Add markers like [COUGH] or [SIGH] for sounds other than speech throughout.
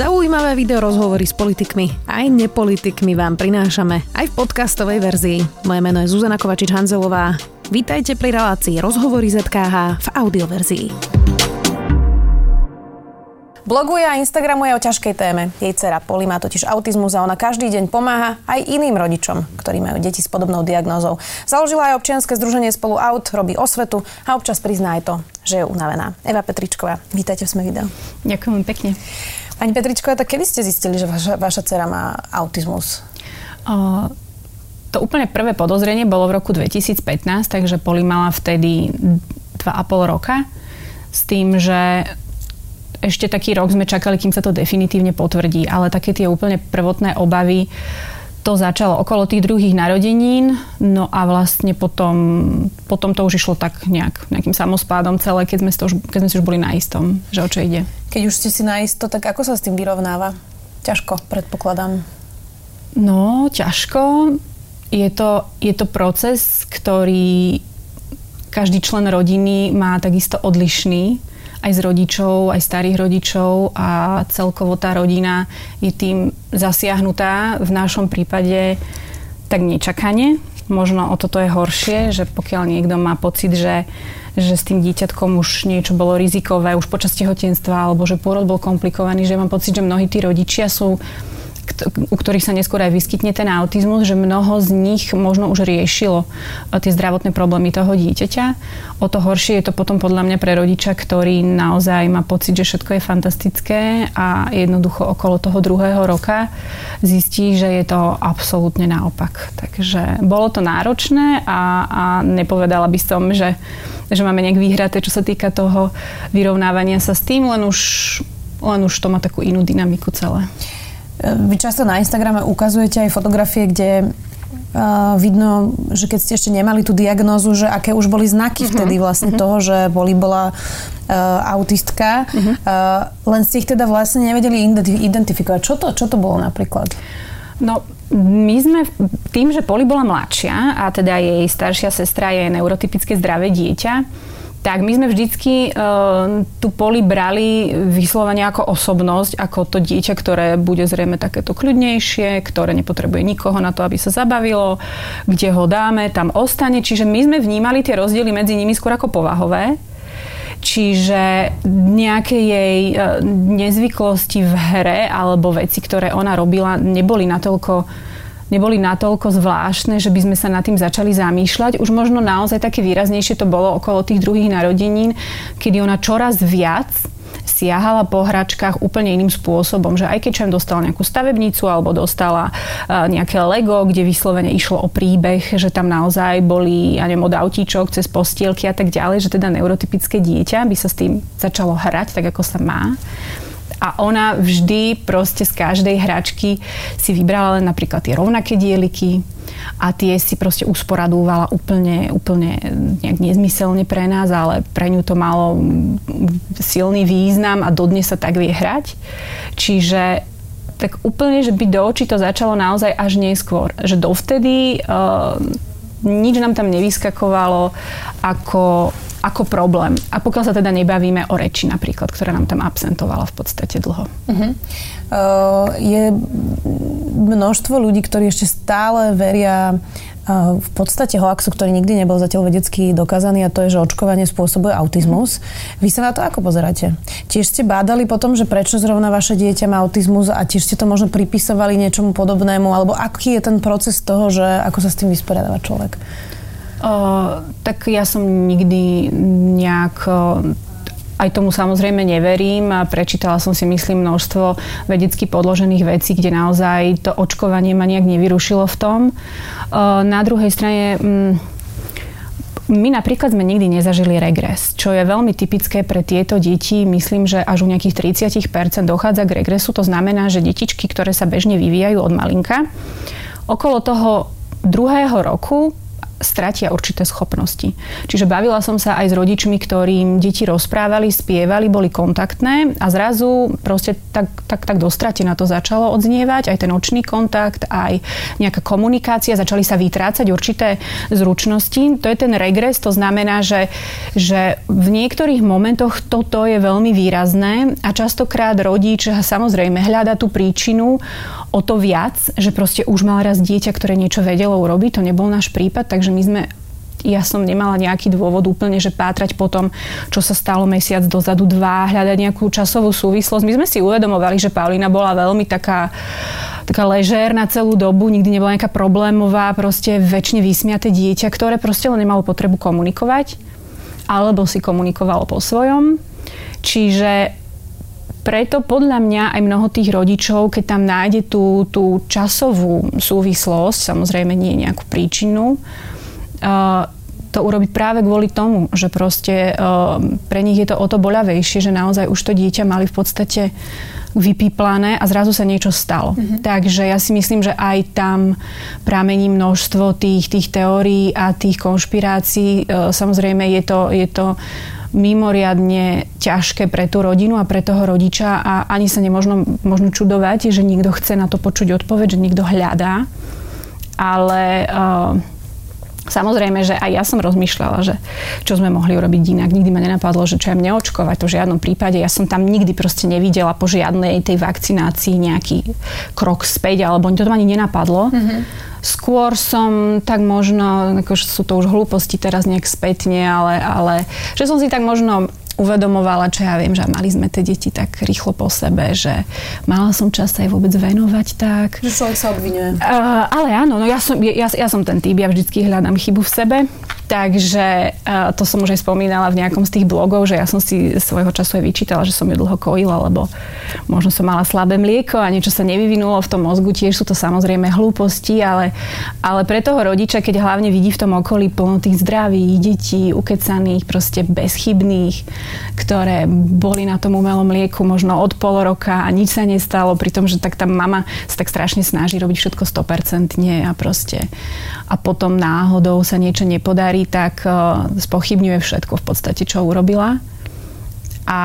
Zaujímavé video rozhovory s politikmi aj nepolitikmi vám prinášame aj v podcastovej verzii. Moje meno je Zuzana Kovačič-Hanzelová. Vítajte pri relácii Rozhovory ZKH v audioverzii. Bloguje a Instagramuje o ťažkej téme. Jej dcera Poli má totiž autizmus a ona každý deň pomáha aj iným rodičom, ktorí majú deti s podobnou diagnózou. Založila aj občianske združenie Spolu Aut, robí osvetu a občas prizná aj to, že je unavená. Eva Petričková, vítajte v Sme video. Ďakujem pekne. Pani Petričko, tak kedy ste zistili, že vaša, vaša dcera má autizmus? O, to úplne prvé podozrenie bolo v roku 2015, takže Poli mala vtedy 2,5 roka s tým, že ešte taký rok sme čakali, kým sa to definitívne potvrdí, ale také tie úplne prvotné obavy to začalo okolo tých druhých narodenín, no a vlastne potom, potom to už išlo tak nejak, nejakým samospádom celé, keď sme, to už, keď sme si už boli na istom, že o čo ide. Keď už ste si na isto, tak ako sa s tým vyrovnáva? Ťažko, predpokladám. No, ťažko. Je to, je to proces, ktorý každý člen rodiny má takisto odlišný aj z rodičov, aj starých rodičov a celkovo tá rodina je tým zasiahnutá v našom prípade tak nečakane. Možno o toto je horšie, že pokiaľ niekto má pocit, že, že s tým dieťatkom už niečo bolo rizikové, už počas tehotenstva, alebo že pôrod bol komplikovaný, že mám pocit, že mnohí tí rodičia sú u ktorých sa neskôr aj vyskytne ten autizmus, že mnoho z nich možno už riešilo e, tie zdravotné problémy toho dieťaťa. O to horšie je to potom podľa mňa pre rodiča, ktorý naozaj má pocit, že všetko je fantastické a jednoducho okolo toho druhého roka zistí, že je to absolútne naopak. Takže bolo to náročné a, a nepovedala by som, že, že máme nejak vyhraté, čo sa týka toho vyrovnávania sa s tým, len už, len už to má takú inú dynamiku celé. Vy často na Instagrame ukazujete aj fotografie, kde uh, vidno, že keď ste ešte nemali tú diagnózu, že aké už boli znaky uh-huh. vtedy vlastne uh-huh. toho, že boli bola uh, autistka. Uh-huh. Uh, len ste ich teda vlastne nevedeli identifikovať. Čo to, čo to bolo napríklad? No, my sme tým, že Poli bola mladšia a teda jej staršia sestra je neurotypické zdravé dieťa, tak my sme vždycky uh, tú poli brali vyslovene ako osobnosť, ako to dieťa, ktoré bude zrejme takéto kľudnejšie, ktoré nepotrebuje nikoho na to, aby sa zabavilo, kde ho dáme, tam ostane. Čiže my sme vnímali tie rozdiely medzi nimi skôr ako povahové. Čiže nejaké jej uh, nezvyklosti v hre alebo veci, ktoré ona robila, neboli natoľko neboli natoľko zvláštne, že by sme sa nad tým začali zamýšľať. Už možno naozaj také výraznejšie to bolo okolo tých druhých narodenín, kedy ona čoraz viac siahala po hračkách úplne iným spôsobom, že aj keď som dostala nejakú stavebnicu alebo dostala nejaké Lego, kde vyslovene išlo o príbeh, že tam naozaj boli, ja neviem, od autíčok cez postielky a tak ďalej, že teda neurotypické dieťa by sa s tým začalo hrať tak, ako sa má a ona vždy proste z každej hračky si vybrala len napríklad tie rovnaké dieliky a tie si proste usporadúvala úplne, úplne nejak nezmyselne pre nás, ale pre ňu to malo silný význam a dodnes sa tak vie hrať. Čiže tak úplne, že by do očí to začalo naozaj až neskôr. Že dovtedy uh, nič nám tam nevyskakovalo ako ako problém. A pokiaľ sa teda nebavíme o reči napríklad, ktorá nám tam absentovala v podstate dlho. Uh-huh. Uh, je množstvo ľudí, ktorí ešte stále veria uh, v podstate hoaxu, ktorý nikdy nebol zatiaľ vedecky dokázaný a to je, že očkovanie spôsobuje autizmus. Vy sa na to ako pozeráte? Tiež ste bádali potom, že prečo zrovna vaše dieťa má autizmus a tiež ste to možno pripisovali niečomu podobnému, alebo aký je ten proces toho, že ako sa s tým vysporiadáva človek? tak ja som nikdy nejak aj tomu samozrejme neverím. Prečítala som si, myslím, množstvo vedecky podložených vecí, kde naozaj to očkovanie ma nejak nevyrušilo v tom. Na druhej strane mm, my napríklad sme nikdy nezažili regres, čo je veľmi typické pre tieto deti. Myslím, že až u nejakých 30% dochádza k regresu. To znamená, že detičky, ktoré sa bežne vyvíjajú od malinka, okolo toho druhého roku stratia určité schopnosti. Čiže bavila som sa aj s rodičmi, ktorým deti rozprávali, spievali, boli kontaktné a zrazu proste tak, tak, tak na to začalo odznievať, aj ten očný kontakt, aj nejaká komunikácia, začali sa vytrácať určité zručnosti. To je ten regres, to znamená, že, že v niektorých momentoch toto je veľmi výrazné a častokrát rodič samozrejme hľada tú príčinu o to viac, že proste už mal raz dieťa, ktoré niečo vedelo urobiť, to nebol náš prípad, takže my sme ja som nemala nejaký dôvod úplne, že pátrať po tom, čo sa stalo mesiac dozadu, dva, hľadať nejakú časovú súvislosť. My sme si uvedomovali, že Paulina bola veľmi taká, taká ležérna celú dobu, nikdy nebola nejaká problémová, proste väčšine vysmiate dieťa, ktoré proste len nemalo potrebu komunikovať, alebo si komunikovalo po svojom. Čiže preto podľa mňa aj mnoho tých rodičov, keď tam nájde tú, tú časovú súvislosť, samozrejme nie nejakú príčinu, uh, to urobiť práve kvôli tomu, že proste uh, pre nich je to o to boľavejšie, že naozaj už to dieťa mali v podstate vypíplané a zrazu sa niečo stalo. Mm-hmm. Takže ja si myslím, že aj tam pramení množstvo tých, tých teórií a tých konšpirácií. Uh, samozrejme je to, je to mimoriadne ťažké pre tú rodinu a pre toho rodiča a ani sa nemôžno možno čudovať, že niekto chce na to počuť odpoveď, že niekto hľadá. Ale uh, Samozrejme, že aj ja som rozmýšľala, že čo sme mohli urobiť inak. Nikdy ma nenapadlo, že čo ja neočkovať, to v žiadnom prípade. Ja som tam nikdy proste nevidela po žiadnej tej vakcinácii nejaký krok späť, alebo to ani nenapadlo. Mm-hmm. Skôr som tak možno, ako sú to už hlúposti teraz nejak spätne, ale, ale že som si tak možno uvedomovala, čo ja viem, že mali sme tie deti tak rýchlo po sebe, že mala som čas sa aj vôbec venovať tak. Že človek sa obvinuje. Uh, ale áno, no ja som, ja, ja som ten typ, ja vždycky hľadám chybu v sebe Takže uh, to som už aj spomínala v nejakom z tých blogov, že ja som si svojho času aj vyčítala, že som ju dlho kojila, lebo možno som mala slabé mlieko a niečo sa nevyvinulo v tom mozgu. Tiež sú to samozrejme hlúposti, ale, ale pre toho rodiča, keď hlavne vidí v tom okolí plno tých zdravých detí, ukecaných, proste bezchybných, ktoré boli na tom umelom mlieku možno od pol roka a nič sa nestalo, pri tom, že tak tá mama sa tak strašne snaží robiť všetko 100% a proste a potom náhodou sa niečo nepodarí tak e, spochybňuje všetko v podstate, čo urobila. A,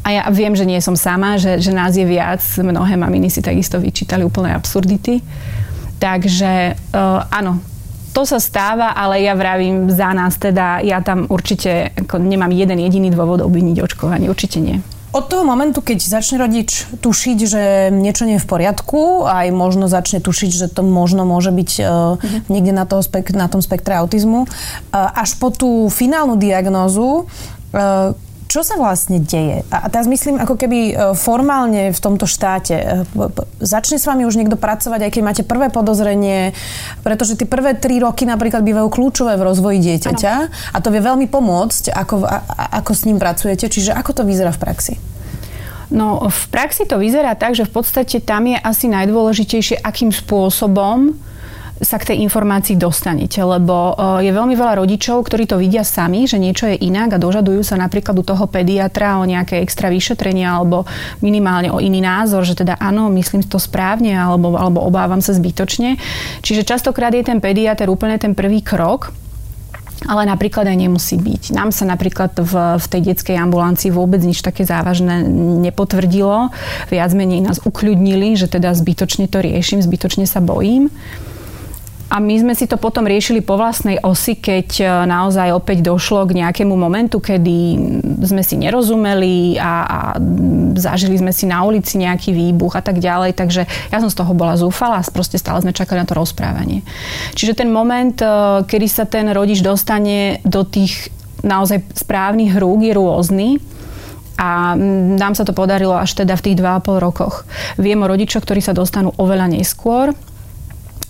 a ja viem, že nie som sama, že, že nás je viac. Mnohé maminy si takisto vyčítali úplné absurdity. Takže uh, áno, to sa stáva, ale ja vravím za nás teda, ja tam určite ako nemám jeden jediný dôvod obviniť očkovanie. Určite nie. Od toho momentu, keď začne rodič tušiť, že niečo nie je v poriadku, aj možno začne tušiť, že to možno môže byť uh, niekde na, toho spek- na tom spektre autizmu, uh, až po tú finálnu diagnózu, uh, čo sa vlastne deje? A teraz myslím ako keby e, formálne v tomto štáte. E, začne s vami už niekto pracovať, aj keď máte prvé podozrenie, pretože tie prvé tri roky napríklad bývajú kľúčové v rozvoji dieťaťa ano. a to vie veľmi pomôcť, ako, ako s ním pracujete. Čiže ako to vyzerá v praxi? No, v praxi to vyzerá tak, že v podstate tam je asi najdôležitejšie, akým spôsobom sa k tej informácii dostanete, lebo e, je veľmi veľa rodičov, ktorí to vidia sami, že niečo je inak a dožadujú sa napríklad u toho pediatra o nejaké extra vyšetrenia alebo minimálne o iný názor, že teda áno, myslím to správne alebo, alebo obávam sa zbytočne. Čiže častokrát je ten pediatr úplne ten prvý krok, ale napríklad aj nemusí byť. Nám sa napríklad v, v tej detskej ambulancii vôbec nič také závažné nepotvrdilo. Viac menej nás ukľudnili, že teda zbytočne to riešim, zbytočne sa bojím. A my sme si to potom riešili po vlastnej osi, keď e, naozaj opäť došlo k nejakému momentu, kedy sme si nerozumeli a, a zažili sme si na ulici nejaký výbuch a tak ďalej. Takže ja som z toho bola zúfala a proste stále sme čakali na to rozprávanie. Čiže ten moment, e, kedy sa ten rodič dostane do tých naozaj správnych rúk je rôzny. A nám sa to podarilo až teda v tých 2,5 rokoch. Viem o rodičoch, ktorí sa dostanú oveľa neskôr,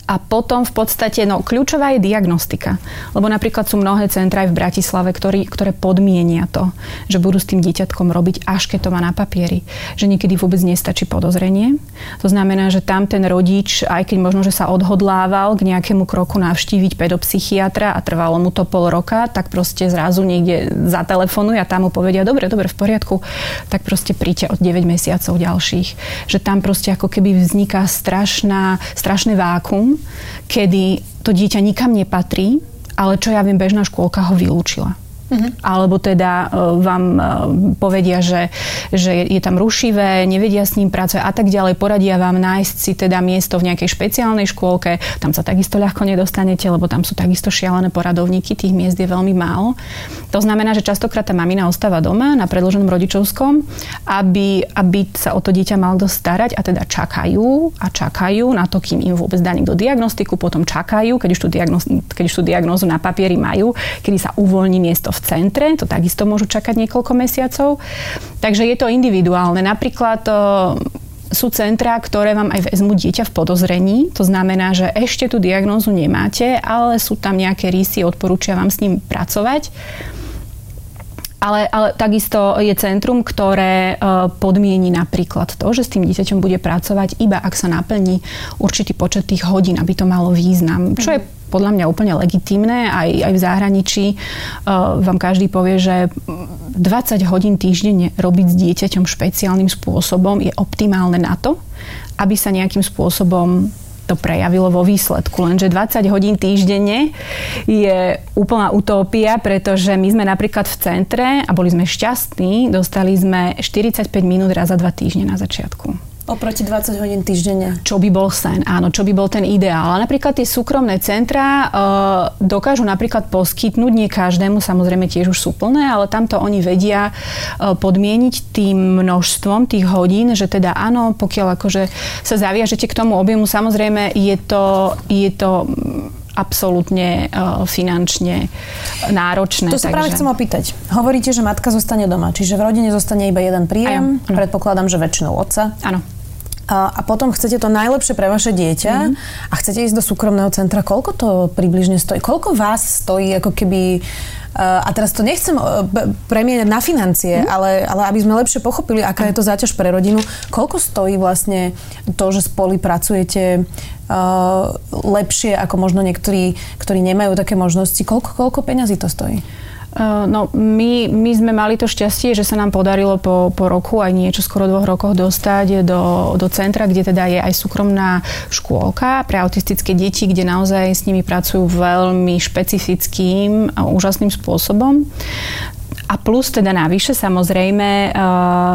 a potom v podstate, no kľúčová je diagnostika. Lebo napríklad sú mnohé centra aj v Bratislave, ktorý, ktoré podmienia to, že budú s tým dieťatkom robiť, až keď to má na papieri. Že niekedy vôbec nestačí podozrenie. To znamená, že tam ten rodič, aj keď možno, že sa odhodlával k nejakému kroku navštíviť pedopsychiatra a trvalo mu to pol roka, tak proste zrazu niekde zatelefonuje a tam mu povedia, dobre, dobre, v poriadku, tak proste príďte od 9 mesiacov ďalších. Že tam proste ako keby vzniká strašná, strašné vákum, kedy to dieťa nikam nepatrí, ale čo ja viem, bežná škôlka ho vylúčila. Uh-huh. Alebo teda uh, vám uh, povedia, že, že je tam rušivé, nevedia s ním pracovať a tak ďalej. Poradia vám nájsť si teda miesto v nejakej špeciálnej škôlke. Tam sa takisto ľahko nedostanete, lebo tam sú takisto šialené poradovníky. Tých miest je veľmi málo. To znamená, že častokrát tá mamina ostáva doma na predloženom rodičovskom, aby, aby sa o to dieťa mal kto starať a teda čakajú a čakajú na to, kým im vôbec dá niekto diagnostiku, potom čakajú, keď už tú, diagnoz, keď už tú diagnózu na papieri majú, kedy sa uvoľní miesto v centre, to takisto môžu čakať niekoľko mesiacov. Takže je to individuálne. Napríklad sú centrá, ktoré vám aj vezmú dieťa v podozrení. To znamená, že ešte tú diagnózu nemáte, ale sú tam nejaké rysy, odporúčia vám s ním pracovať. Ale, ale takisto je centrum, ktoré podmieni napríklad to, že s tým dieťaťom bude pracovať iba ak sa naplní určitý počet tých hodín, aby to malo význam. Čo je podľa mňa úplne legitimné. Aj, aj v zahraničí uh, vám každý povie, že 20 hodín týždenne robiť s dieťaťom špeciálnym spôsobom je optimálne na to, aby sa nejakým spôsobom to prejavilo vo výsledku. Lenže 20 hodín týždenne je úplná utópia, pretože my sme napríklad v centre a boli sme šťastní, dostali sme 45 minút raz za dva týždne na začiatku. Oproti 20 hodín týždenne. Čo by bol sen, áno, čo by bol ten ideál. A napríklad tie súkromné centra uh, dokážu napríklad poskytnúť, nie každému, samozrejme tiež už sú plné, ale tamto oni vedia uh, podmieniť tým množstvom tých hodín, že teda áno, pokiaľ akože sa zaviažete k tomu objemu, samozrejme je to, je to absolútne uh, finančne náročné. To sa takže... práve chcem opýtať. Hovoríte, že matka zostane doma, čiže v rodine zostane iba jeden príjem, ano, ano. predpokladám, že väčšinou otca. Áno. A, a potom chcete to najlepšie pre vaše dieťa mm. a chcete ísť do súkromného centra. Koľko to približne stojí? Koľko vás stojí ako keby a teraz to nechcem premieňať na financie, mm. ale, ale aby sme lepšie pochopili, aká je to záťaž pre rodinu. Koľko stojí vlastne to, že spolu pracujete lepšie ako možno niektorí, ktorí nemajú také možnosti? Koľko, koľko peňazí to stojí? Eh, no, my, my sme mali to šťastie, že sa nám podarilo po, po roku aj niečo skoro dvoch rokoch dostať do, do centra, kde teda je aj súkromná škôlka pre autistické deti, kde naozaj s nimi pracujú veľmi špecifickým a úžasným spôsobom. A plus teda navyše samozrejme uh,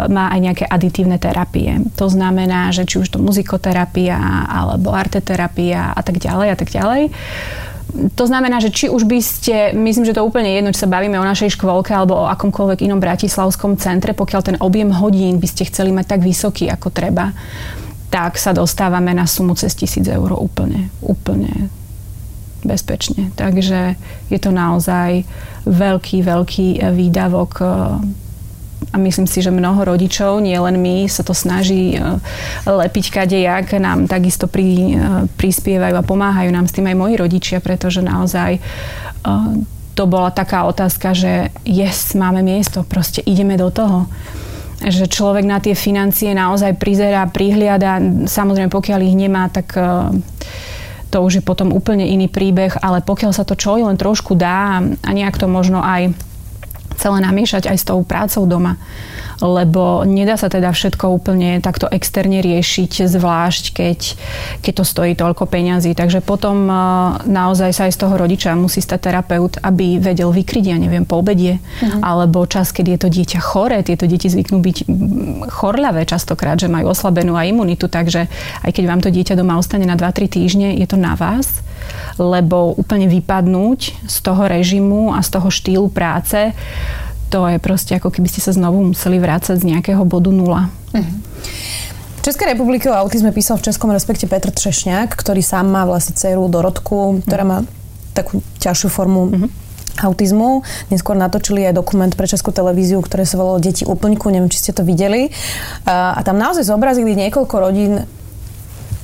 má aj nejaké aditívne terapie. To znamená, že či už to muzikoterapia alebo arteterapia a tak ďalej a tak ďalej. To znamená, že či už by ste, myslím, že to úplne jedno, či sa bavíme o našej škôlke alebo o akomkoľvek inom bratislavskom centre, pokiaľ ten objem hodín by ste chceli mať tak vysoký, ako treba, tak sa dostávame na sumu cez tisíc eur úplne, úplne bezpečne. Takže je to naozaj veľký, veľký výdavok a myslím si, že mnoho rodičov, nie len my, sa to snaží e, lepiť kadejak, nám takisto pri, e, prispievajú a pomáhajú nám s tým aj moji rodičia, pretože naozaj e, to bola taká otázka, že yes, máme miesto, proste ideme do toho že človek na tie financie naozaj prizerá, prihliada. Samozrejme, pokiaľ ich nemá, tak to už je potom úplne iný príbeh, ale pokiaľ sa to čo len trošku dá a nejak to možno aj celé namiešať aj s tou prácou doma lebo nedá sa teda všetko úplne takto externe riešiť, zvlášť keď, keď to stojí toľko peňazí. Takže potom e, naozaj sa aj z toho rodiča musí stať terapeut, aby vedel vykryť, ja neviem, po obedie, uh-huh. alebo čas, keď je to dieťa choré. Tieto deti zvyknú byť chorľavé častokrát, že majú oslabenú aj imunitu, takže aj keď vám to dieťa doma ostane na 2-3 týždne, je to na vás lebo úplne vypadnúť z toho režimu a z toho štýlu práce to je proste ako keby ste sa znovu museli vrácať z nejakého bodu nula. Uh-huh. V Českej republike o autizme písal v Českom respekte Petr Třešňák, ktorý sám má vlastne dceru Dorotku, ktorá má takú ťažšiu formu uh-huh autizmu. Neskôr natočili aj dokument pre Českú televíziu, ktoré sa volalo Deti úplňku, neviem, či ste to videli. A, a tam naozaj zobrazili niekoľko rodín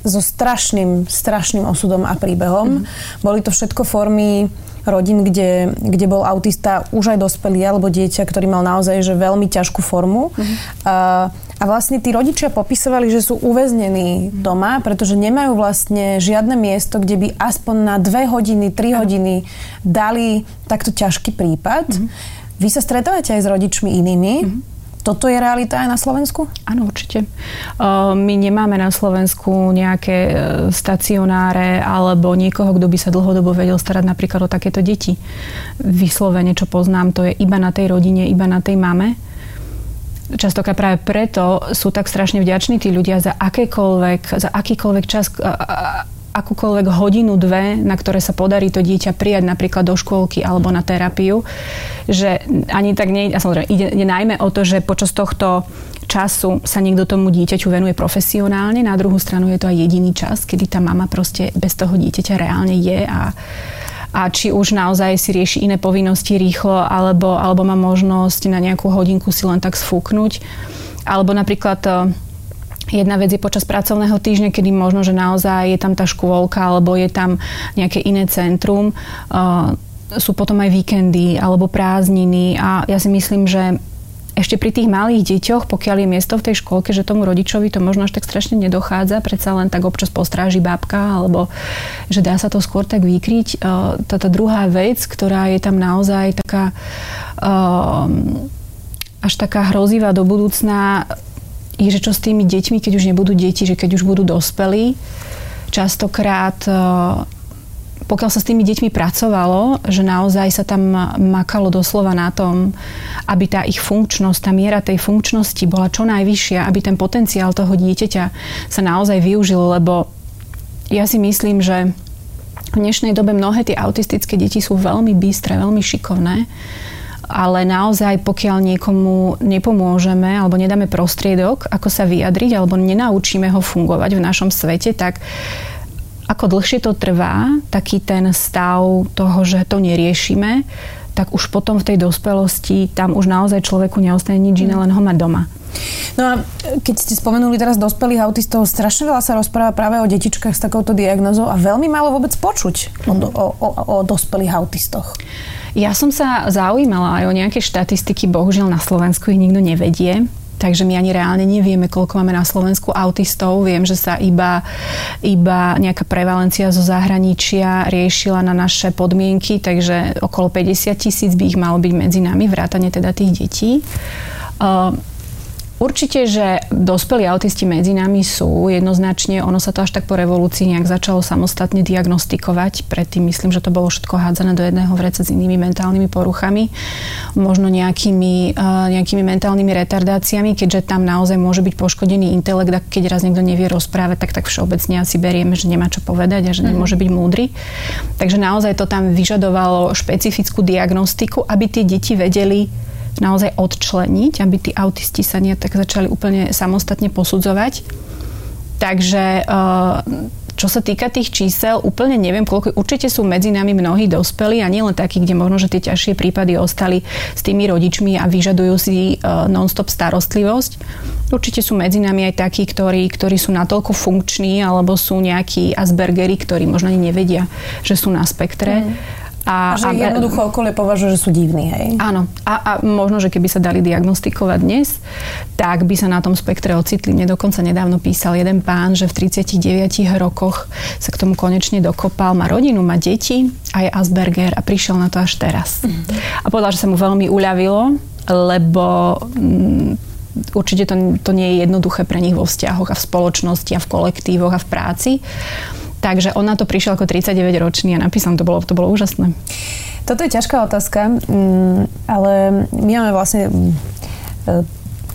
so strašným, strašným osudom a príbehom. Mm. Boli to všetko formy rodín, kde, kde bol autista už aj dospelý alebo dieťa, ktorý mal naozaj že veľmi ťažkú formu. Mm-hmm. A, a vlastne tí rodičia popisovali, že sú uväznení doma, pretože nemajú vlastne žiadne miesto, kde by aspoň na dve hodiny, tri hodiny dali takto ťažký prípad. Mm-hmm. Vy sa stretávate aj s rodičmi inými. Mm-hmm toto je realita aj na Slovensku? Áno, určite. My nemáme na Slovensku nejaké e, stacionáre alebo niekoho, kto by sa dlhodobo vedel starať napríklad o takéto deti. Vyslovene, čo poznám, to je iba na tej rodine, iba na tej mame. Častokrát práve preto sú tak strašne vďační tí ľudia za akékoľvek, za akýkoľvek čas, akúkoľvek hodinu, dve, na ktoré sa podarí to dieťa prijať napríklad do škôlky alebo na terapiu, že ani tak nie, a samozrejme ide, ide najmä o to, že počas tohto času sa niekto tomu dieťaťu venuje profesionálne, na druhú stranu je to aj jediný čas, kedy tá mama proste bez toho dieťaťa reálne je a a či už naozaj si rieši iné povinnosti rýchlo, alebo, alebo má možnosť na nejakú hodinku si len tak sfúknuť. Alebo napríklad Jedna vec je počas pracovného týždňa, kedy možno, že naozaj je tam tá škôlka alebo je tam nejaké iné centrum. Sú potom aj víkendy alebo prázdniny a ja si myslím, že ešte pri tých malých deťoch, pokiaľ je miesto v tej škôlke, že tomu rodičovi to možno až tak strašne nedochádza, predsa len tak občas postráži babka, alebo že dá sa to skôr tak vykryť. Táto druhá vec, ktorá je tam naozaj taká až taká hrozivá do budúcna, je, že čo s tými deťmi, keď už nebudú deti, že keď už budú dospelí, častokrát e, pokiaľ sa s tými deťmi pracovalo, že naozaj sa tam makalo doslova na tom, aby tá ich funkčnosť, tá miera tej funkčnosti bola čo najvyššia, aby ten potenciál toho dieťaťa sa naozaj využil, lebo ja si myslím, že v dnešnej dobe mnohé tie autistické deti sú veľmi bystré, veľmi šikovné ale naozaj pokiaľ niekomu nepomôžeme alebo nedáme prostriedok, ako sa vyjadriť alebo nenaučíme ho fungovať v našom svete, tak ako dlhšie to trvá, taký ten stav toho, že to neriešime, tak už potom v tej dospelosti tam už naozaj človeku neostane nič iné, len ho mať doma. No a keď ste spomenuli teraz dospelých autistov, strašne veľa sa rozpráva práve o detičkách s takouto diagnozou a veľmi málo vôbec počuť o, o, o, o dospelých autistoch. Ja som sa zaujímala aj o nejaké štatistiky, bohužiaľ na Slovensku ich nikto nevedie. Takže my ani reálne nevieme, koľko máme na Slovensku autistov. Viem, že sa iba, iba nejaká prevalencia zo zahraničia riešila na naše podmienky, takže okolo 50 tisíc by ich malo byť medzi nami, vrátane teda tých detí. Uh, Určite, že dospelí autisti medzi nami sú jednoznačne, ono sa to až tak po revolúcii nejak začalo samostatne diagnostikovať. Predtým myslím, že to bolo všetko hádzané do jedného vreca s inými mentálnymi poruchami, možno nejakými, uh, nejakými mentálnymi retardáciami, keďže tam naozaj môže byť poškodený intelekt a keď raz niekto nevie rozprávať, tak tak všeobecne asi berieme, že nemá čo povedať a že nemôže byť múdry. Takže naozaj to tam vyžadovalo špecifickú diagnostiku, aby tie deti vedeli naozaj odčleniť, aby tí autisti sa nie tak začali úplne samostatne posudzovať. Takže eh, čo sa týka tých čísel, úplne neviem, koľko, určite sú medzi nami mnohí dospelí a nielen takí, kde možno, že tie ťažšie prípady ostali s tými rodičmi a vyžadujú si uh, non-stop starostlivosť. Určite sú medzi nami aj takí, ktorí, ktorí sú natoľko funkční alebo sú nejakí Aspergery, ktorí možno ani nevedia, že sú na spektre. Mm a, a že a, jednoducho okolie považuje, že sú divní, hej? Áno. A, a možno, že keby sa dali diagnostikovať dnes, tak by sa na tom spektre ocitli. Mne dokonca nedávno písal jeden pán, že v 39 rokoch sa k tomu konečne dokopal. Má rodinu, má deti a je Asperger a prišiel na to až teraz. Mm. A povedal, že sa mu veľmi uľavilo, lebo mm, určite to, to nie je jednoduché pre nich vo vzťahoch a v spoločnosti a v kolektívoch a v práci. Takže on na to prišiel ako 39-ročný a napísal, to bolo, to bolo úžasné. Toto je ťažká otázka, mm, ale my máme vlastne mm, e,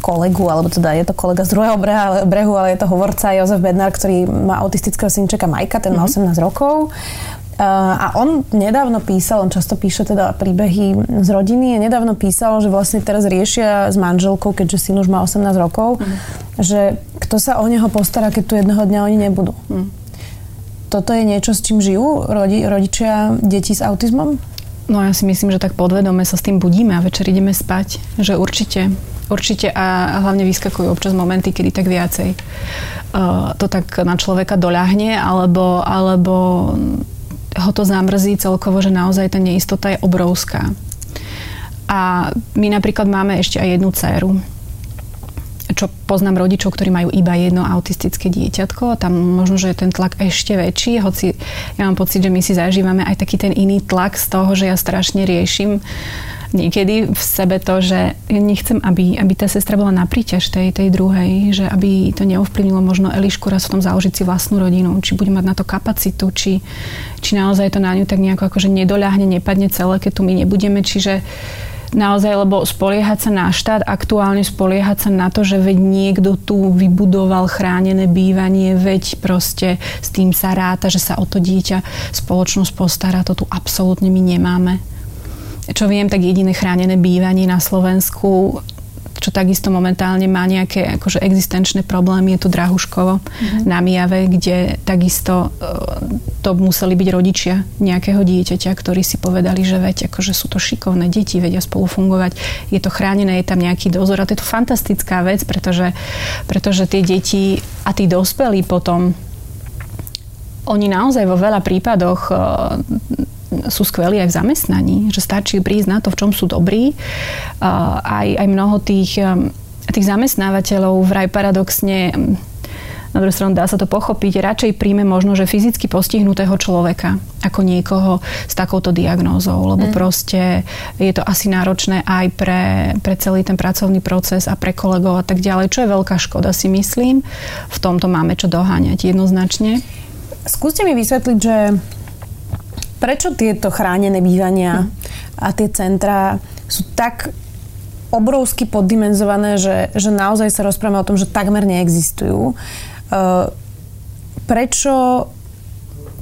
kolegu, alebo teda je to kolega z druhého brehu, ale je to hovorca Jozef Bednár, ktorý má autistického synčeka Majka, ten má 18 mhm. rokov. E, a on nedávno písal, on často píše teda príbehy z rodiny, nedávno písal, že vlastne teraz riešia s manželkou, keďže syn už má 18 rokov, mm. že kto sa o neho postará, keď tu jedného dňa oni nebudú. Mm toto je niečo, s čím žijú rodi, rodičia detí s autizmom? No ja si myslím, že tak podvedome sa s tým budíme a večer ideme spať. Že určite. Určite a hlavne vyskakujú občas momenty, kedy tak viacej uh, to tak na človeka doľahne alebo, alebo ho to zamrzí celkovo, že naozaj tá neistota je obrovská. A my napríklad máme ešte aj jednu dceru čo poznám rodičov, ktorí majú iba jedno autistické dieťatko, tam možno, že je ten tlak ešte väčší, hoci ja mám pocit, že my si zažívame aj taký ten iný tlak z toho, že ja strašne riešim niekedy v sebe to, že nechcem, aby, aby tá sestra bola na príťaž tej, tej druhej, že aby to neovplyvnilo možno Elišku raz v tom založiť si vlastnú rodinu, či bude mať na to kapacitu, či, či naozaj to na ňu tak nejako akože nedoľahne, nepadne celé, keď tu my nebudeme. Čiže naozaj, lebo spoliehať sa na štát, aktuálne spoliehať sa na to, že veď niekto tu vybudoval chránené bývanie, veď proste s tým sa ráta, že sa o to dieťa spoločnosť postará, to tu absolútne my nemáme. Čo viem, tak jediné chránené bývanie na Slovensku čo takisto momentálne má nejaké akože existenčné problémy, je tu Drahuškovo mm-hmm. na Mijave, kde takisto e, to museli byť rodičia nejakého dieťaťa, ktorí si povedali, že veď, akože sú to šikovné deti, vedia spolu fungovať, je to chránené, je tam nejaký dozor a to je to fantastická vec, pretože, pretože tie deti a tí dospelí potom oni naozaj vo veľa prípadoch e, sú skvelí aj v zamestnaní, že stačí prísť na to, v čom sú dobrí. Aj, aj mnoho tých, tých zamestnávateľov vraj paradoxne na druhú stranu dá sa to pochopiť, radšej príjme možno, že fyzicky postihnutého človeka ako niekoho s takouto diagnózou, lebo mm. proste je to asi náročné aj pre, pre celý ten pracovný proces a pre kolegov a tak ďalej, čo je veľká škoda si myslím. V tomto máme čo doháňať jednoznačne. Skúste mi vysvetliť, že Prečo tieto chránené bývania a tie centrá sú tak obrovsky poddimenzované, že, že naozaj sa rozprávame o tom, že takmer neexistujú. Uh, prečo,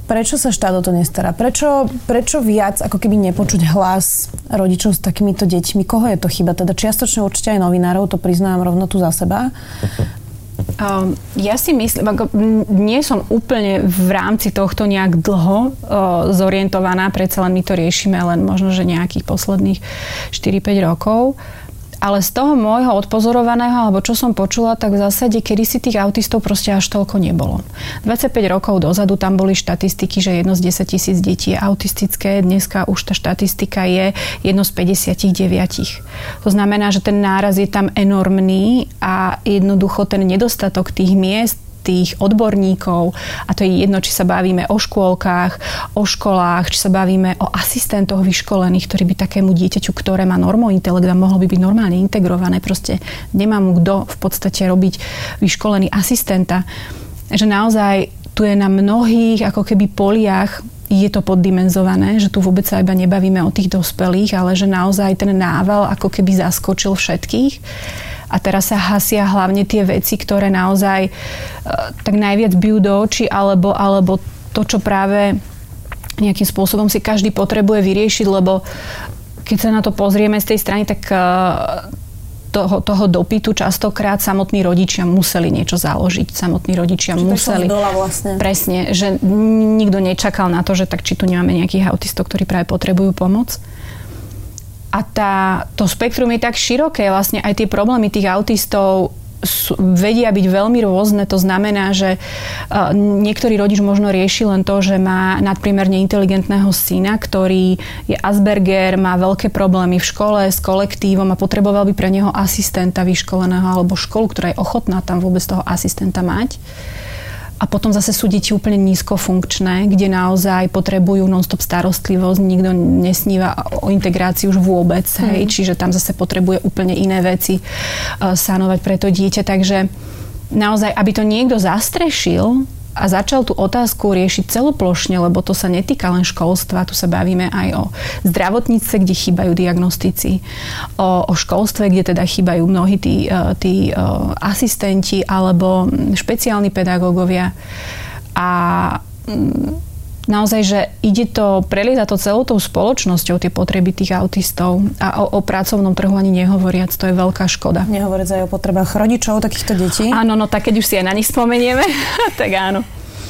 prečo sa štát o to nestará? Prečo, prečo viac ako keby nepočuť hlas rodičov s takýmito deťmi? Koho je to chyba? Teda čiastočne určite aj novinárov, to priznám rovno tu za seba. Um, ja si myslím, ako nie som úplne v rámci tohto nejak dlho uh, zorientovaná, predsa len my to riešime len možno, že nejakých posledných 4-5 rokov. Ale z toho môjho odpozorovaného, alebo čo som počula, tak v zásade kedysi tých autistov proste až toľko nebolo. 25 rokov dozadu tam boli štatistiky, že jedno z 10 tisíc detí je autistické. Dneska už tá štatistika je jedno z 59. To znamená, že ten náraz je tam enormný a jednoducho ten nedostatok tých miest tých odborníkov, a to je jedno, či sa bavíme o škôlkach, o školách, či sa bavíme o asistentoch vyškolených, ktorí by takému dieťaťu, ktoré má normointelekt a mohlo by byť normálne integrované, proste nemá mu kto v podstate robiť vyškolený asistenta. Že naozaj tu je na mnohých ako keby poliach je to poddimenzované, že tu vôbec sa iba nebavíme o tých dospelých, ale že naozaj ten nával ako keby zaskočil všetkých a teraz sa hasia hlavne tie veci, ktoré naozaj e, tak najviac bijú do očí, alebo, alebo to, čo práve nejakým spôsobom si každý potrebuje vyriešiť, lebo keď sa na to pozrieme z tej strany, tak e, toho, toho dopytu častokrát samotní rodičia museli niečo založiť. Samotní rodičia Čiže museli. vlastne. Presne, že nikto nečakal na to, že tak či tu nemáme nejakých autistov, ktorí práve potrebujú pomoc. A tá, to spektrum je tak široké, vlastne aj tie problémy tých autistov sú, vedia byť veľmi rôzne. To znamená, že uh, niektorý rodič možno rieši len to, že má nadprimerne inteligentného syna, ktorý je Asperger, má veľké problémy v škole s kolektívom a potreboval by pre neho asistenta vyškoleného alebo školu, ktorá je ochotná tam vôbec toho asistenta mať. A potom zase sú deti úplne nízkofunkčné, kde naozaj potrebujú non-stop starostlivosť, nikto nesníva o integrácii už vôbec, hej, mm. čiže tam zase potrebuje úplne iné veci uh, sanovať pre to dieťa, takže naozaj, aby to niekto zastrešil, a začal tú otázku riešiť celoplošne, lebo to sa netýka len školstva, tu sa bavíme aj o zdravotníctve, kde chýbajú diagnostici, o, o školstve, kde teda chýbajú mnohí tí, e, tí e, asistenti alebo špeciálni pedagógovia. A mm, naozaj, že ide to, prelieza to celou tou spoločnosťou, tie potreby tých autistov a o, o pracovnom trhu ani nehovoriac, to je veľká škoda. Nehovoriac aj o potrebách rodičov takýchto detí. Áno, no tak keď už si aj na nich spomenieme, [LAUGHS] tak áno.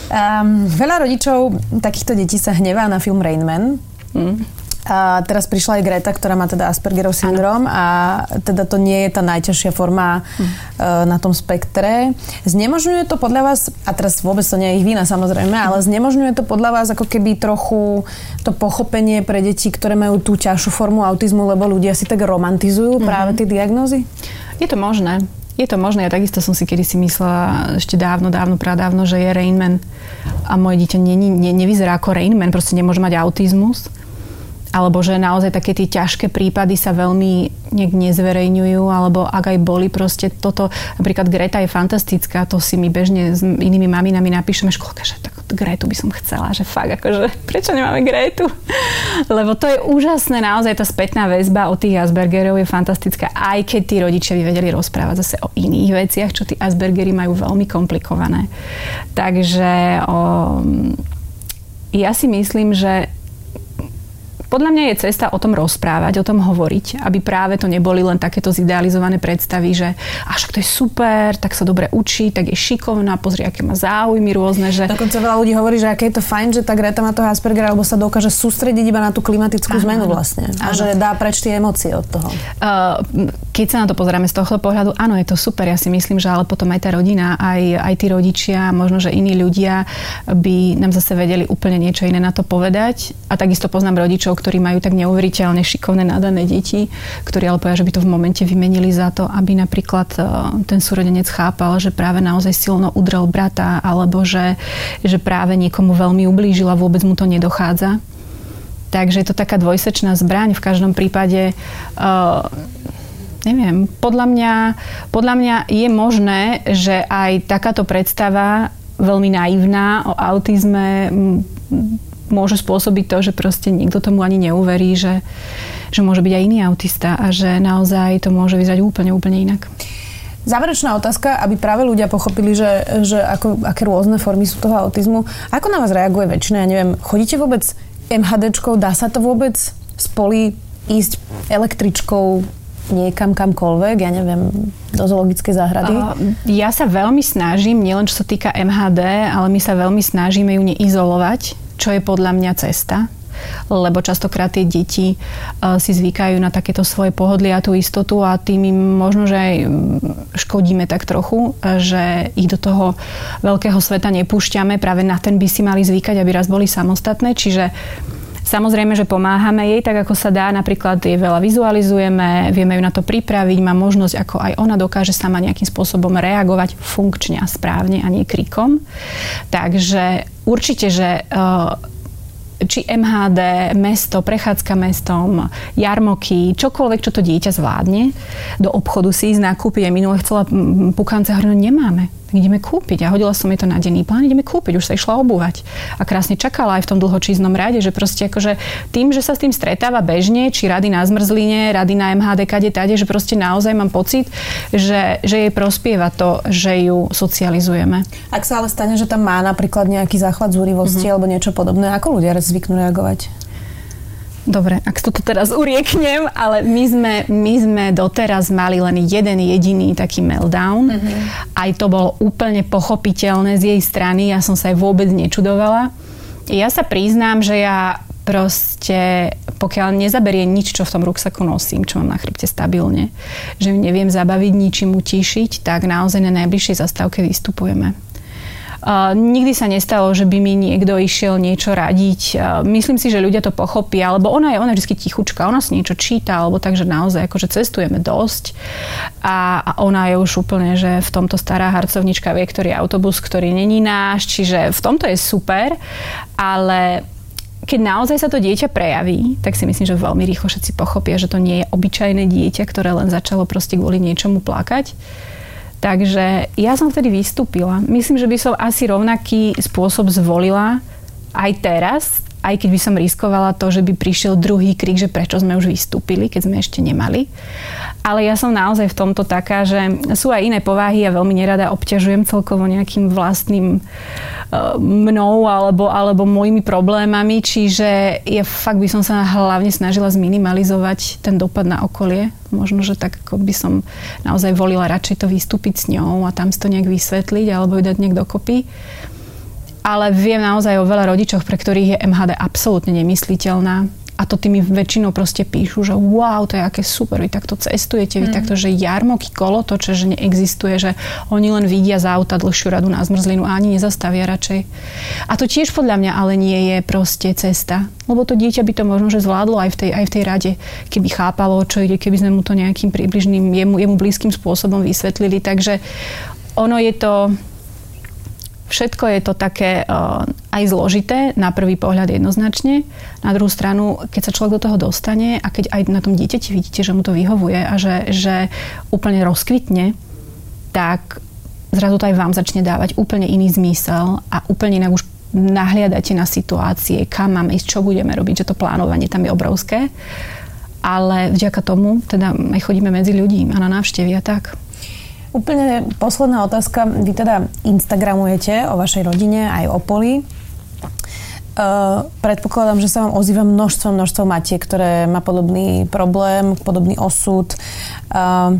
Um, veľa rodičov takýchto detí sa hnevá na film Rain Man. Mm. A teraz prišla aj Greta, ktorá má teda Aspergerov syndrom a teda to nie je tá najťažšia forma hm. na tom spektre. Znemožňuje to podľa vás, a teraz vôbec to nie je ich vina samozrejme, ale znemožňuje to podľa vás ako keby trochu to pochopenie pre deti, ktoré majú tú ťažšiu formu autizmu, lebo ľudia si tak romantizujú mm-hmm. práve tie diagnózy? Je to možné. Je to možné, ja takisto som si kedy si myslela ešte dávno, dávno, pradávno, že je Rainman a moje dieťa ne, ne, nevyzerá ako Rainman, proste nemôže mať autizmus alebo že naozaj také tie ťažké prípady sa veľmi nejak nezverejňujú, alebo ak aj boli proste toto, napríklad Greta je fantastická, to si my bežne s inými maminami napíšeme školka, že tak Gretu by som chcela, že fakt, akože prečo nemáme Gretu? Lebo to je úžasné, naozaj tá spätná väzba od tých Aspergerov je fantastická, aj keď tí rodičia by vedeli rozprávať zase o iných veciach, čo tí Aspergery majú veľmi komplikované. Takže o, ja si myslím, že podľa mňa je cesta o tom rozprávať, o tom hovoriť, aby práve to neboli len takéto zidealizované predstavy, že až to je super, tak sa dobre učí, tak je šikovná, pozri, aké má záujmy rôzne. Že... Dokonca veľa ľudí hovorí, že aké je to fajn, že tá Greta má toho Aspergera, alebo sa dokáže sústrediť iba na tú klimatickú áno, zmenu vlastne. A že dá preč tie emócie od toho. Uh, keď sa na to pozrieme z tohto pohľadu, áno, je to super. Ja si myslím, že ale potom aj tá rodina, aj, aj tí rodičia, možno, že iní ľudia by nám zase vedeli úplne niečo iné na to povedať. A takisto poznám rodičov, ktorí majú tak neuveriteľne šikovné nadané deti, ktorí ale povedia, že by to v momente vymenili za to, aby napríklad e, ten súrodenec chápal, že práve naozaj silno udrel brata, alebo že, že práve niekomu veľmi ublížil a vôbec mu to nedochádza. Takže je to taká dvojsečná zbraň. V každom prípade uh, neviem, podľa mňa, podľa mňa je možné, že aj takáto predstava veľmi naivná o autizme môže spôsobiť to, že proste nikto tomu ani neuverí, že, že môže byť aj iný autista a že naozaj to môže vyzerať úplne, úplne inak. Záverečná otázka, aby práve ľudia pochopili, že, že ako, aké rôzne formy sú toho autizmu. Ako na vás reaguje väčšina? Ja neviem, chodíte vôbec MHDčkou? Dá sa to vôbec spoli ísť električkou niekam kamkoľvek, ja neviem, do zoologickej záhrady? Ja sa veľmi snažím, nielen čo sa týka MHD, ale my sa veľmi snažíme ju neizolovať čo je podľa mňa cesta lebo častokrát tie deti uh, si zvykajú na takéto svoje pohodlie a tú istotu a tým im možno, že aj škodíme tak trochu, že ich do toho veľkého sveta nepúšťame, práve na ten by si mali zvykať, aby raz boli samostatné, čiže Samozrejme, že pomáhame jej tak, ako sa dá. Napríklad jej veľa vizualizujeme, vieme ju na to pripraviť, má možnosť, ako aj ona dokáže sama nejakým spôsobom reagovať funkčne a správne a nie krikom. Takže určite, že či MHD, mesto, prechádzka mestom, jarmoky, čokoľvek, čo to dieťa zvládne, do obchodu si ísť nakúpiť. Minule chcela pukance hrnúť, nemáme ideme kúpiť. A hodila som jej to na denný plán, ideme kúpiť, už sa išla obúvať. A krásne čakala aj v tom dlhočíznom rade, že proste akože tým, že sa s tým stretáva bežne, či rady na zmrzline, rady na MHD, kade, tade, že proste naozaj mám pocit, že, že jej prospieva to, že ju socializujeme. Ak sa ale stane, že tam má napríklad nejaký záchvat zúrivosti mm-hmm. alebo niečo podobné, ako ľudia zvyknú reagovať? Dobre, ak to teraz urieknem, ale my sme, my sme doteraz mali len jeden jediný taký meltdown. Mm-hmm. Aj to bolo úplne pochopiteľné z jej strany, ja som sa aj vôbec nečudovala. Ja sa priznám, že ja proste, pokiaľ nezaberie nič, čo v tom ruksaku nosím, čo mám na chrbte stabilne, že neviem zabaviť, ničím utišiť, tak naozaj na najbližšej zastávke vystupujeme. Nikdy sa nestalo, že by mi niekto išiel niečo radiť. Myslím si, že ľudia to pochopia, alebo ona je ona vždy tichučka, ona si niečo číta, alebo takže naozaj akože cestujeme dosť. A, a ona je už úplne, že v tomto stará harcovnička vie, ktorý je autobus, ktorý není náš, čiže v tomto je super, ale keď naozaj sa to dieťa prejaví, tak si myslím, že veľmi rýchlo všetci pochopia, že to nie je obyčajné dieťa, ktoré len začalo proste kvôli niečomu plakať Takže ja som vtedy vystúpila. Myslím, že by som asi rovnaký spôsob zvolila aj teraz, aj keď by som riskovala to, že by prišiel druhý krik, že prečo sme už vystúpili, keď sme ešte nemali. Ale ja som naozaj v tomto taká, že sú aj iné povahy a veľmi nerada obťažujem celkovo nejakým vlastným uh, mnou alebo, alebo mojimi problémami, čiže ja fakt by som sa hlavne snažila zminimalizovať ten dopad na okolie. Možno, že tak ako by som naozaj volila radšej to vystúpiť s ňou a tam si to nejak vysvetliť alebo ju dať nejak dokopy ale viem naozaj o veľa rodičoch, pre ktorých je MHD absolútne nemysliteľná. A to tými väčšinou proste píšu, že wow, to je aké super, vy takto cestujete, vy mm. takto, že jarmoky, kolotoče, že neexistuje, že oni len vidia z auta dlhšiu radu na zmrzlinu a ani nezastavia radšej. A to tiež podľa mňa ale nie je proste cesta. Lebo to dieťa by to možno, že zvládlo aj v tej, aj v tej rade, keby chápalo, čo ide, keby sme mu to nejakým približným, jemu, jemu blízkym spôsobom vysvetlili. Takže ono je to Všetko je to také uh, aj zložité, na prvý pohľad jednoznačne. Na druhú stranu, keď sa človek do toho dostane a keď aj na tom dieťati vidíte, že mu to vyhovuje a že, že úplne rozkvitne, tak zrazu to aj vám začne dávať úplne iný zmysel a úplne inak už nahliadate na situácie, kam máme ísť, čo budeme robiť, že to plánovanie tam je obrovské. Ale vďaka tomu teda aj chodíme medzi ľudí a na návštevy a tak. Úplne posledná otázka. Vy teda Instagramujete o vašej rodine, aj o poli. Uh, predpokladám, že sa vám ozýva množstvo, množstvo matiek, ktoré má podobný problém, podobný osud. Uh,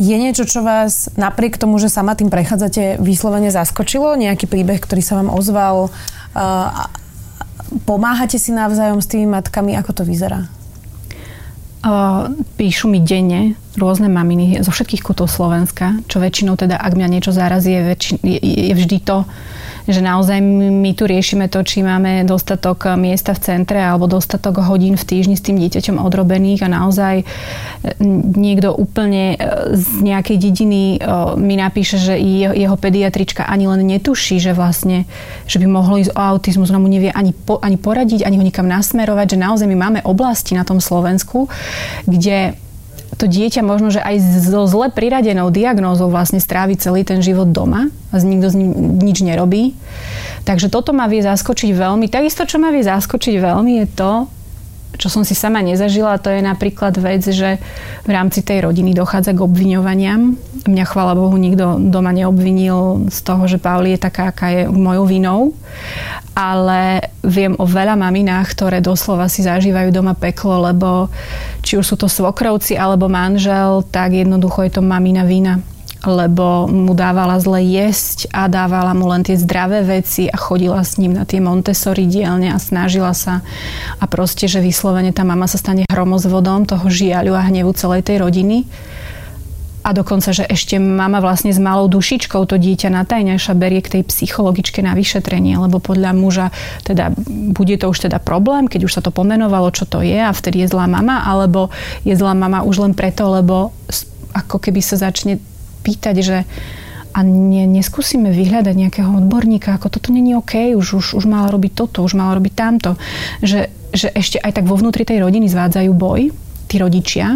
je niečo, čo vás napriek tomu, že sama tým prechádzate, vyslovene zaskočilo? Nejaký príbeh, ktorý sa vám ozval? Uh, pomáhate si navzájom s tými matkami? Ako to vyzerá? Píšu mi denne rôzne maminy zo všetkých kútov Slovenska, čo väčšinou teda, ak mňa niečo zarazí, je, väčši- je, je vždy to, že naozaj my tu riešime to, či máme dostatok miesta v centre alebo dostatok hodín v týždni s tým dieťaťom odrobených a naozaj e, niekto úplne e, z nejakej dediny e, mi napíše, že jeho pediatrička ani len netuší, že vlastne, že by mohlo ísť o autizmus, ona mu nevie ani, po, ani poradiť, ani ho nikam nasmerovať, že naozaj my máme oblasti na tom Slovensku, kde to dieťa možno, že aj so zle priradenou diagnózou vlastne strávi celý ten život doma a nikto z ním nič nerobí. Takže toto ma vie zaskočiť veľmi. Takisto, čo ma vie zaskočiť veľmi je to, čo som si sama nezažila, to je napríklad vec, že v rámci tej rodiny dochádza k obviňovaniam. Mňa, chvála Bohu, nikto doma neobvinil z toho, že Pauli je taká, aká je mojou vinou. Ale viem o veľa maminách, ktoré doslova si zažívajú doma peklo, lebo či už sú to svokrovci alebo manžel, tak jednoducho je to mamina vina lebo mu dávala zle jesť a dávala mu len tie zdravé veci a chodila s ním na tie Montessori dielne a snažila sa a proste, že vyslovene tá mama sa stane hromozvodom toho žiaľu a hnevu celej tej rodiny. A dokonca, že ešte mama vlastne s malou dušičkou to dieťa natajňajša berie k tej psychologičke na vyšetrenie, lebo podľa muža teda bude to už teda problém, keď už sa to pomenovalo, čo to je a vtedy je zlá mama, alebo je zlá mama už len preto, lebo ako keby sa začne pýtať, že a ne, neskúsime vyhľadať nejakého odborníka, ako toto není OK, už, už, už mala robiť toto, už mala robiť tamto. Že, že ešte aj tak vo vnútri tej rodiny zvádzajú boj, tí rodičia,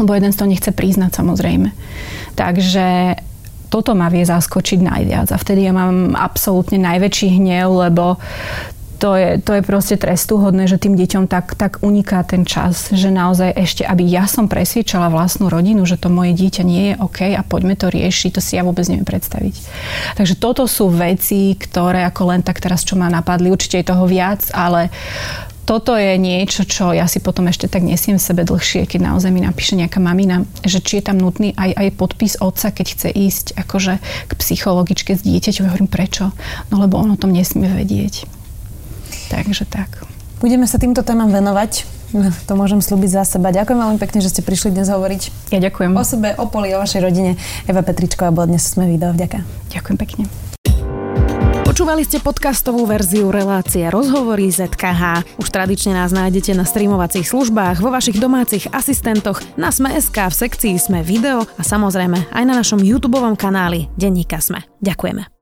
lebo jeden z toho nechce priznať samozrejme. Takže toto ma vie zaskočiť najviac a vtedy ja mám absolútne najväčší hnev, lebo to je, to je proste trestuhodné, že tým deťom tak, tak uniká ten čas, že naozaj ešte, aby ja som presviečala vlastnú rodinu, že to moje dieťa nie je OK a poďme to riešiť, to si ja vôbec neviem predstaviť. Takže toto sú veci, ktoré ako len tak teraz, čo ma napadli, určite je toho viac, ale toto je niečo, čo ja si potom ešte tak nesiem v sebe dlhšie, keď naozaj mi napíše nejaká mamina, že či je tam nutný aj, aj podpis otca, keď chce ísť akože k psychologičke s dieťaťom. Hovorím, prečo? No lebo on o tom nesmie vedieť. Takže tak. Budeme sa týmto témam venovať. To môžem slúbiť za seba. Ďakujem veľmi pekne, že ste prišli dnes hovoriť. Ja ďakujem. O sebe, o poli, o vašej rodine. Eva Petričková bola dnes sme video. Vďaka. Ďakujem pekne. Počúvali ste podcastovú verziu relácie Rozhovory ZKH. Už tradične nás nájdete na streamovacích službách, vo vašich domácich asistentoch, na Sme.sk, v sekcii Sme video a samozrejme aj na našom YouTube kanáli Denníka Sme. Ďakujeme.